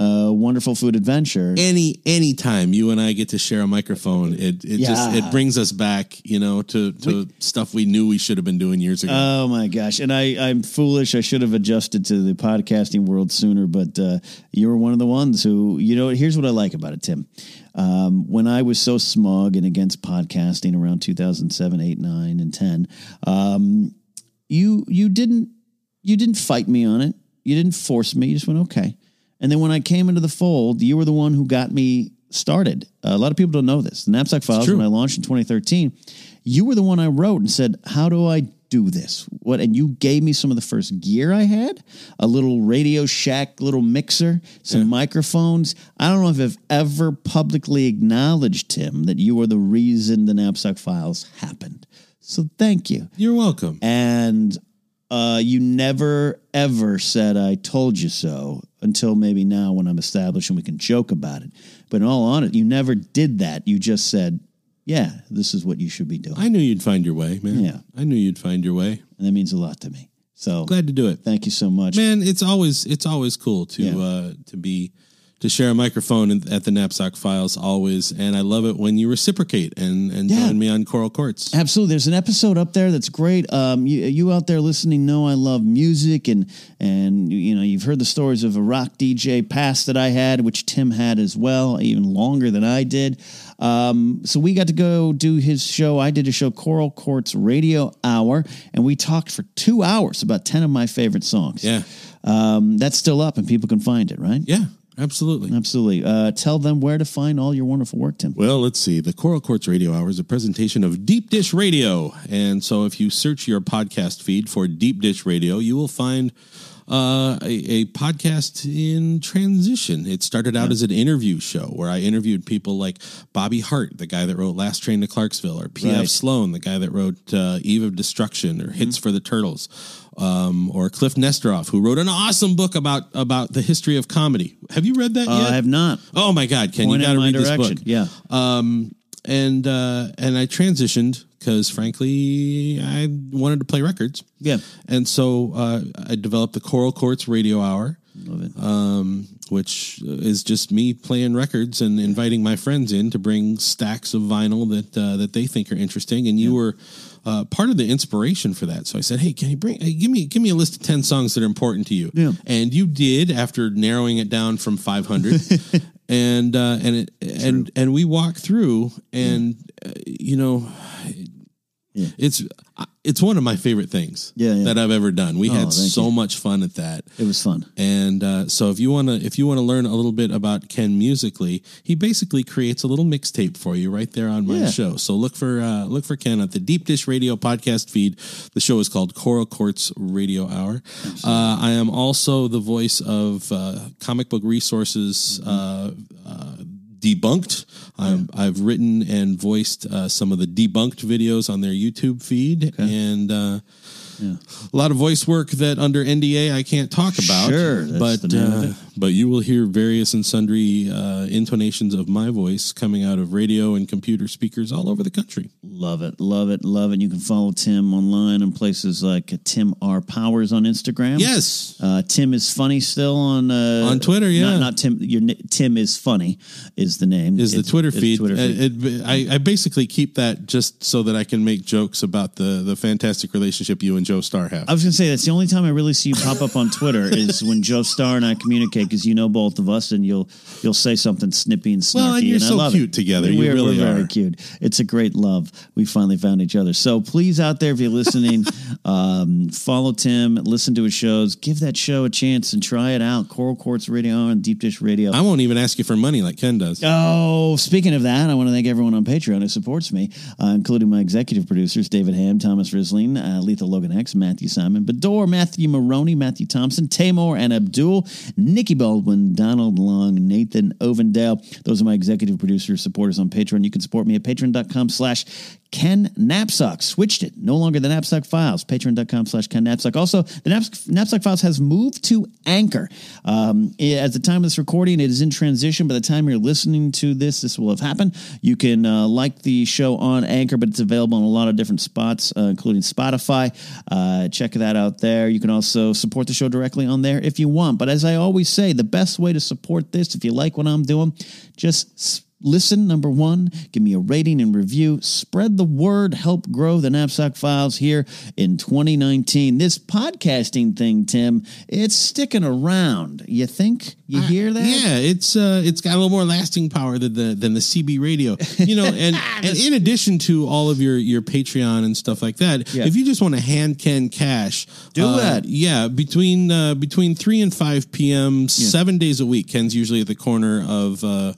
a wonderful food adventure. any any time you and I get to share a microphone, it it just it brings us back, you know, to to stuff we knew we should have been doing years ago. Oh my gosh! And I, I'm foolish. I should have adjusted to the podcasting world sooner. But uh, you were one of the ones who, you know. Here's what I like about it, Tim. Um, when I was so smug and against podcasting around 2007, 8, 9, and 10, um, you you didn't you didn't fight me on it. You didn't force me. You just went okay. And then when I came into the fold, you were the one who got me started. a lot of people don't know this. The Napzok Files, when I launched in 2013, you were the one I wrote and said, "How do I do this?" What? And you gave me some of the first gear I had, a little Radio Shack little mixer, some microphones. I don't know if I've ever publicly acknowledged Tim that you were the reason the Napzok Files happened. So thank you. You're welcome. And uh, you never ever said I told you so until maybe now when I'm established and we can joke about it. But in all honesty, you never did that. You just said, "Yeah, this is what you should be doing," I knew you'd find your way, man. Yeah. I knew you'd find your way. and that means a lot to me. So Glad to do it. thank you so much. Man, it's always it's always cool to Yeah. uh, to be to share a microphone at the Napzok Files always, and I love it when you reciprocate and and Yeah. join me on Coral Courts. Absolutely. There's an episode up there that's great. Um, you, you out there listening know I love music and and you know you've heard the stories of a rock DJ past that I had, which Tim had as well, even longer than I did. Um, so we got to go do his show. I did a show, Coral Courts Radio Hour, and we talked for two hours about ten of my favorite songs. Yeah, um, that's still up, and people can find it. Right? yeah, absolutely. Absolutely. Uh, tell them where to find all your wonderful work, Tim. Well, let's see. The Coral Courts Radio Hour is a presentation of Deep Dish Radio. And so if you search your podcast feed for Deep Dish Radio, you will find uh, a, a podcast in transition. It started out as an interview show where I interviewed people like Bobby Hart, the guy that wrote Last Train to Clarksville, or P.F. Right. Sloan, the guy that wrote uh, Eve of Destruction or Hits Mm-hmm. for the Turtles, um, or Kliph Nesteroff, who wrote an awesome book about about the history of comedy. Have you read that Uh, yet? I have not. Oh my God, Ken, Point you got to read this book. Yeah. Um, and uh, and I transitioned because frankly I wanted to play records. Yeah. And so uh, I developed the Coral Courts Radio Hour, Love it. um, which is just me playing records and inviting my friends in to bring stacks of vinyl that uh, that they think are interesting. And you were uh, part of the inspiration for that. So I said, "Hey, can you bring? Hey, give me give me a list of ten songs that are important to you." Yeah. And you did after narrowing it down from five hundred. *laughs* and uh, and it, and and we walk through, and uh, you know, Yeah. it's it's one of my favorite things Yeah, yeah. that I've ever done. We Oh, had so you. much fun at that. It was fun. And uh, so if you want to if you want to learn a little bit about Ken musically, he basically creates a little mixtape for you right there on my Yeah. show. So look for uh, look for Ken at the Deep Dish Radio podcast feed. The show is called Coral Courts Radio Hour. Uh, I am also the voice of uh, comic book resources. Uh, uh, Debunked. I'm, I've written and voiced uh, some of the debunked videos on their YouTube feed, and uh, a lot of voice work that under NDA I can't talk about. Sure, that's but the name of uh. But you will hear various and sundry uh, intonations of my voice coming out of radio and computer speakers all over the country. Love it, love it, love it. You can follow Tim online in places like Tim R Powers on Instagram. Yes. uh, Tim is funny still on uh, On Twitter, yeah. Not, not Tim. Your Tim is funny is the name. Is the It's- Twitter feed? Twitter feed. it- I, I basically keep that just so that I can make jokes about the the fantastic relationship you and Joe Star have. I was gonna say that's the only time I really see you pop up on Twitter is when Joe Star and I communicate because you know both of us and you'll you'll say something snippy and snarky. Well, and you're I so love cute it. together. We You are, really we're very cute. It's a great love. We finally found each other. So please, out there, if you're listening, *laughs* um, follow Tim, listen to his shows, give that show a chance and try it out. Coral Courts Radio and Deep Dish Radio. I won't even ask you for money like Ken does. Oh, speaking of that, I want to thank everyone on Patreon who supports me, uh, including my executive producers, David Ham, Thomas Risling, uh, Lethal Logan X, Matthew Simon, Bador, Matthew Maroney, Matthew Thompson, Tamor and Abdul, Nikki Baldwin, Donald Long, Nathan Ovendale. Those are my executive producers, supporters on Patreon. You can support me at patreon.com slash Ken Napzok. Switched it. No longer the Napzok Files. Patreon.com slash Ken Napzok. Also, the Knaps- Napzok Files has moved to Anchor. Um, at the time of this recording, it is in transition. By the time you're listening to this, this will have happened. You can uh, like the show on Anchor, but it's available in a lot of different spots, uh, including Spotify. Uh, check that out there. You can also support the show directly on there if you want. But as I always say, the best way to support this, if you like what I'm doing, just Listen, number one, give me a rating and review. Spread the word, help grow the Napzok Files here in 2019. This podcasting thing, Tim, it's sticking around. You think? You hear that? Yeah, it's uh, it's got a little more lasting power than the than the CB radio. You know, and *laughs* and in addition to all of your your Patreon and stuff like that, Yeah. if you just want to hand Ken cash, Do uh, that. Yeah, between uh, between three and five p.m. seven days a week, Ken's usually at the corner of. Uh,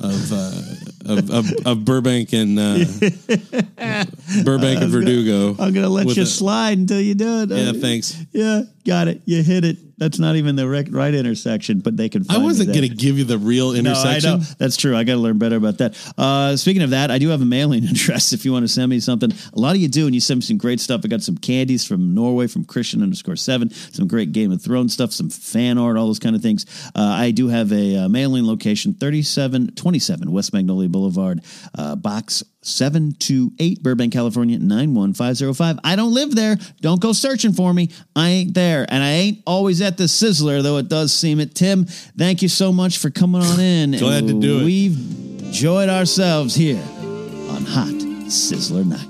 of, uh, of, of of Burbank and uh, *laughs* Burbank and Verdugo. I'm going to let you a- slide until you do it. Yeah, thanks. Yeah, got it. You hit it. That's not even the rec- right intersection, but they can I wasn't going to give you the real intersection. No, I know. That's true. I got to learn better about that. Uh, speaking of that, I do have a mailing *laughs* address if you want to send me something. A lot of you do, and you send me some great stuff. I got some candies from Norway from Christian underscore seven, some great Game of Thrones stuff, some fan art, all those kind of things. Uh, I do have a uh, mailing location 3727 West Magnolia Boulevard, uh, box 728 Burbank, California 91505. I don't live there. Don't go searching for me. I ain't there. And I ain't always at the Sizzler, though it does seem it. Tim, thank you so much for coming on in. Glad to do it. We've enjoyed ourselves here on Hot Sizzler Night.